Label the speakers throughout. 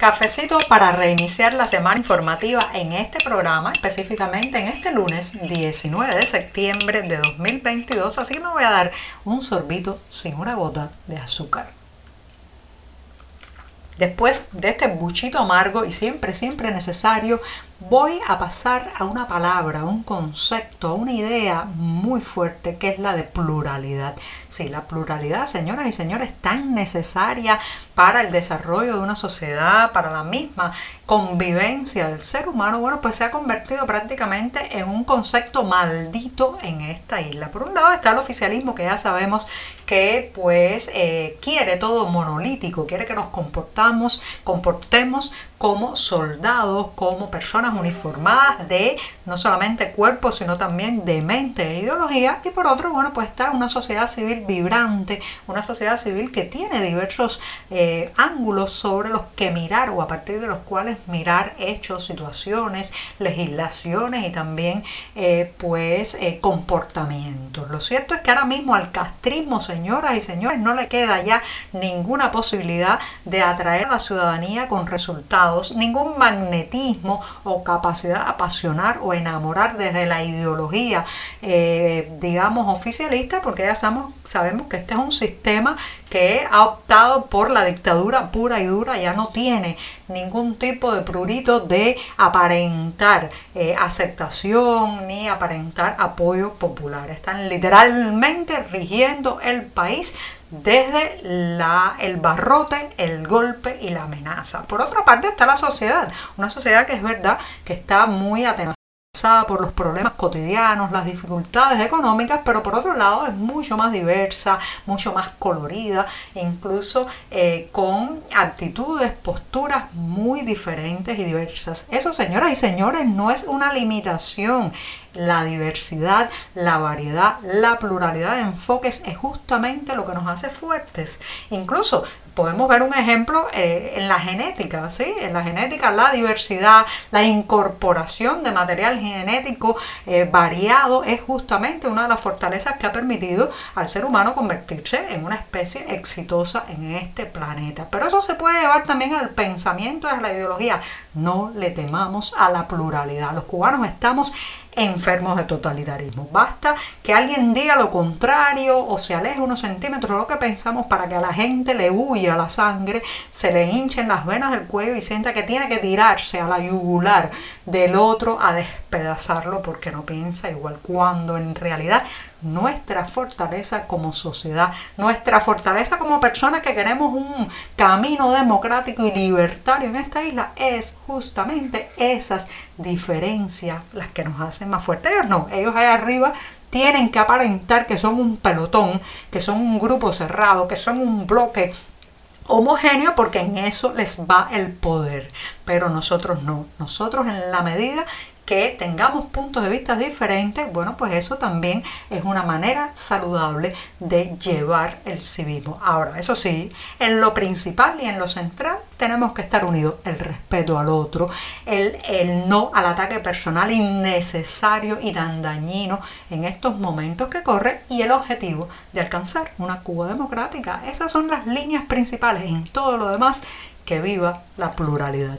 Speaker 1: Cafecito para reiniciar la semana informativa en este programa, específicamente en este lunes 19 de septiembre de 2022, así que me voy a dar un sorbito sin una gota de azúcar. Después de este buchito amargo y siempre, siempre necesario, voy a pasar a una palabra, a un concepto, a una idea muy fuerte que es la de pluralidad. Sí, la pluralidad, señoras y señores, tan necesaria para el desarrollo de una sociedad, para la misma convivencia del ser humano, bueno, pues se ha convertido prácticamente en un concepto maldito en esta isla. Por un lado está el oficialismo que ya sabemos que pues eh, quiere todo monolítico, quiere que nos comportamos, comportemos como soldados, como personas uniformadas de no solamente cuerpo, sino también de mente e ideología. Y por otro, bueno, pues está una sociedad civil vibrante, una sociedad civil que tiene diversos eh, ángulos sobre los que mirar o a partir de los cuales mirar hechos, situaciones, legislaciones y también eh, pues eh, comportamientos. Lo cierto es que ahora mismo al castrismo, señoras y señores, no le queda ya ninguna posibilidad de atraer a la ciudadanía con resultados ningún magnetismo o capacidad de apasionar o enamorar desde la ideología, eh, digamos, oficialista, porque ya sabemos, sabemos que este es un sistema que ha optado por la dictadura pura y dura, ya no tiene ningún tipo de prurito de aparentar eh, aceptación ni aparentar apoyo popular. Están literalmente rigiendo el país desde la, el barrote, el golpe y la amenaza. Por otra parte está la sociedad, una sociedad que es verdad que está muy por los problemas cotidianos, las dificultades económicas, pero por otro lado es mucho más diversa, mucho más colorida, incluso eh, con actitudes, posturas muy diferentes y diversas. Eso, señoras y señores, no es una limitación. La diversidad, la variedad, la pluralidad de enfoques es justamente lo que nos hace fuertes. Incluso podemos ver un ejemplo eh, en la genética, ¿sí? En la genética, la diversidad, la incorporación de material genético eh, variado es justamente una de las fortalezas que ha permitido al ser humano convertirse en una especie exitosa en este planeta. Pero eso se puede llevar también al pensamiento, a la ideología. No le temamos a la pluralidad. Los cubanos estamos enfermos de totalitarismo. Basta que alguien diga lo contrario o se aleje unos centímetros de lo que pensamos para que a la gente le huya la sangre, se le hinchen las venas del cuello y sienta que tiene que tirarse a la yugular del otro a despedazarlo porque no piensa igual, cuando en realidad nuestra fortaleza como sociedad, nuestra fortaleza como personas que queremos un camino democrático y libertario en esta isla es justamente esas diferencias las que nos hacen más fuertes. Ellos no, ellos allá arriba tienen que aparentar que son un pelotón, que son un grupo cerrado, que son un bloque homogéneo porque en eso les va el poder, pero nosotros no. Nosotros en la medida que tengamos puntos de vista diferentes, bueno, pues eso también es una manera saludable de llevar el civismo. Ahora, eso sí, en lo principal y en lo central tenemos que estar unidos. El respeto al otro, el, el no al ataque personal innecesario y tan dañino en estos momentos que corre y el objetivo de alcanzar una Cuba democrática. Esas son las líneas principales. En todo lo demás, que viva la pluralidad.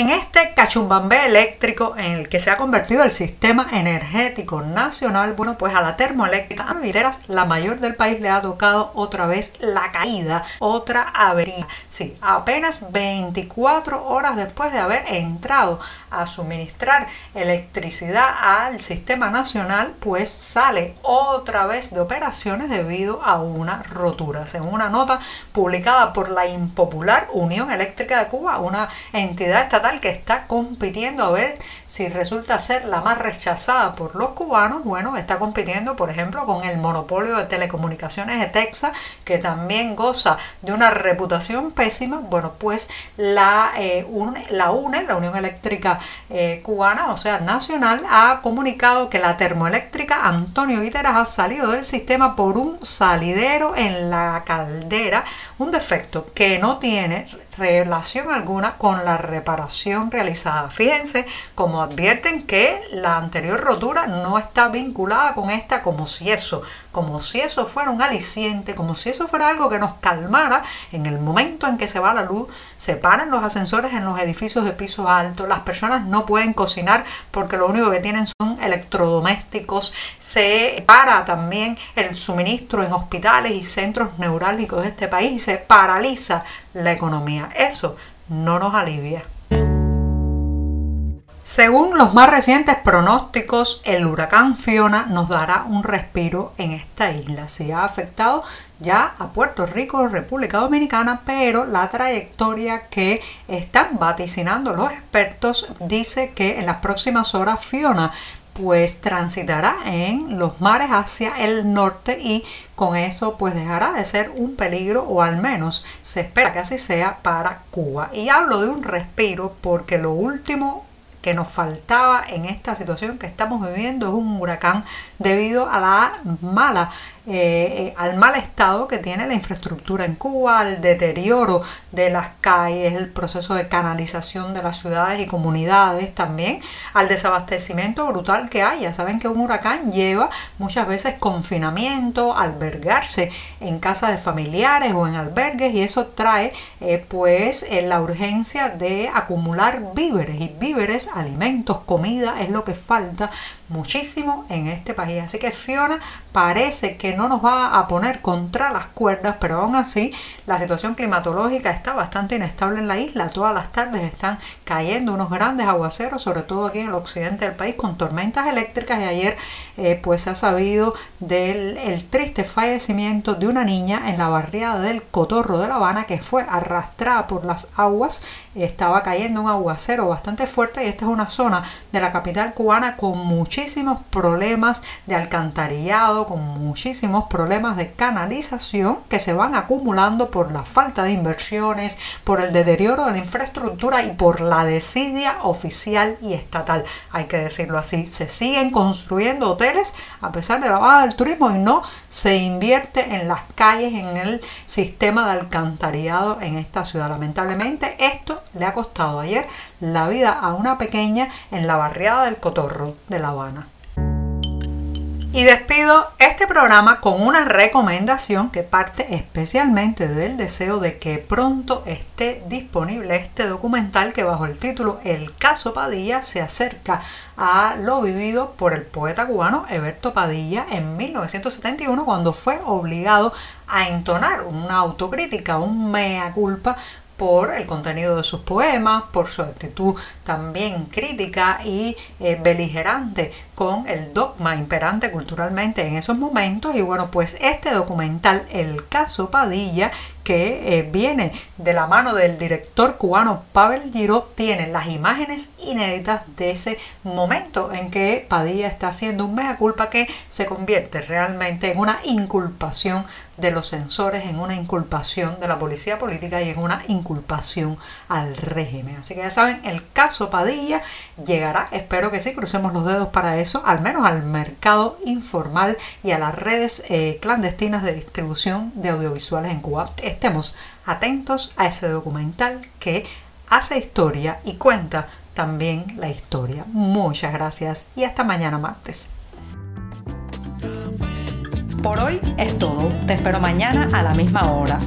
Speaker 1: En este cachumbambé eléctrico en el que se ha convertido el sistema energético nacional, bueno, pues a la termoeléctrica Videras, la mayor del país, le ha tocado otra vez la caída, otra avería. Sí, apenas 24 horas después de haber entrado a suministrar electricidad al sistema nacional, pues sale otra vez de operaciones debido a una rotura. Según una nota publicada por la impopular Unión Eléctrica de Cuba, una entidad estatal que está compitiendo a ver si resulta ser la más rechazada por los cubanos, bueno, está compitiendo, por ejemplo, con el monopolio de telecomunicaciones de Texas, que también goza de una reputación pésima. Bueno, pues la, eh, la UNE, la Unión Eléctrica eh, Cubana, o sea, nacional, ha comunicado que la termoeléctrica Antonio Guiteras ha salido del sistema por un salidero en la caldera, un defecto que no tiene relación alguna con la reparación realizada. Fíjense como advierten que la anterior rotura no está vinculada con esta como si eso, como si eso fuera un aliciente, como si eso fuera algo que nos calmara en el momento en que se va la luz, se paran los ascensores en los edificios de pisos altos, las personas no pueden cocinar porque lo único que tienen son electrodomésticos, se para también el suministro en hospitales y centros neurálgicos de este país se paraliza la economía. Eso no nos alivia. Según los más recientes pronósticos, el huracán Fiona nos dará un respiro en esta isla. Se ha afectado ya a Puerto Rico, República Dominicana, pero la trayectoria que están vaticinando los expertos dice que en las próximas horas Fiona pues transitará en los mares hacia el norte y con eso pues dejará de ser un peligro o al menos se espera que así sea para Cuba. Y hablo de un respiro porque lo último que nos faltaba en esta situación que estamos viviendo es un huracán debido a la mala eh, eh, al mal estado que tiene la infraestructura en Cuba, al deterioro de las calles, el proceso de canalización de las ciudades y comunidades, también al desabastecimiento brutal que hay. Ya saben que un huracán lleva muchas veces confinamiento, albergarse en casas de familiares o en albergues y eso trae eh, pues la urgencia de acumular víveres y víveres, alimentos, comida es lo que falta muchísimo en este país. Así que Fiona parece que no nos va a poner contra las cuerdas, pero aún así la situación climatológica está bastante inestable en la isla. Todas las tardes están cayendo unos grandes aguaceros, sobre todo aquí en el occidente del país, con tormentas eléctricas y ayer eh, pues se ha sabido del el triste fallecimiento de una niña en la barriada del Cotorro de La Habana que fue arrastrada por las aguas. Estaba cayendo un aguacero bastante fuerte y esta es una zona de la capital cubana con muchísimos problemas de alcantarillado, con muchísimos problemas de canalización que se van acumulando por la falta de inversiones, por el deterioro de la infraestructura y por la desidia oficial y estatal. Hay que decirlo así, se siguen construyendo hoteles a pesar de la baja del turismo y no se invierte en las calles, en el sistema de alcantarillado en esta ciudad. Lamentablemente esto le ha costado ayer la vida a una pequeña en la barriada del Cotorro de La Habana. Y despido este programa con una recomendación que parte especialmente del deseo de que pronto esté disponible este documental que bajo el título El caso Padilla se acerca a lo vivido por el poeta cubano Eberto Padilla en 1971 cuando fue obligado a entonar una autocrítica, un mea culpa por el contenido de sus poemas, por su actitud también crítica y eh, beligerante con el dogma imperante culturalmente en esos momentos. Y bueno, pues este documental, El caso Padilla, que eh, viene de la mano del director cubano Pavel Giro, tiene las imágenes inéditas de ese momento en que Padilla está haciendo un mea culpa que se convierte realmente en una inculpación de los censores, en una inculpación de la policía política y en una inculpación al régimen. Así que ya saben, el caso Padilla llegará, espero que sí, crucemos los dedos para eso, al menos al mercado informal y a las redes eh, clandestinas de distribución de audiovisuales en Cuba estemos atentos a ese documental que hace historia y cuenta también la historia. Muchas gracias y hasta mañana martes. Por hoy es todo. Te espero mañana a la misma hora.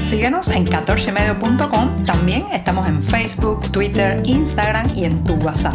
Speaker 1: Síguenos en 14medio.com. También estamos en Facebook, Twitter, Instagram y en tu WhatsApp.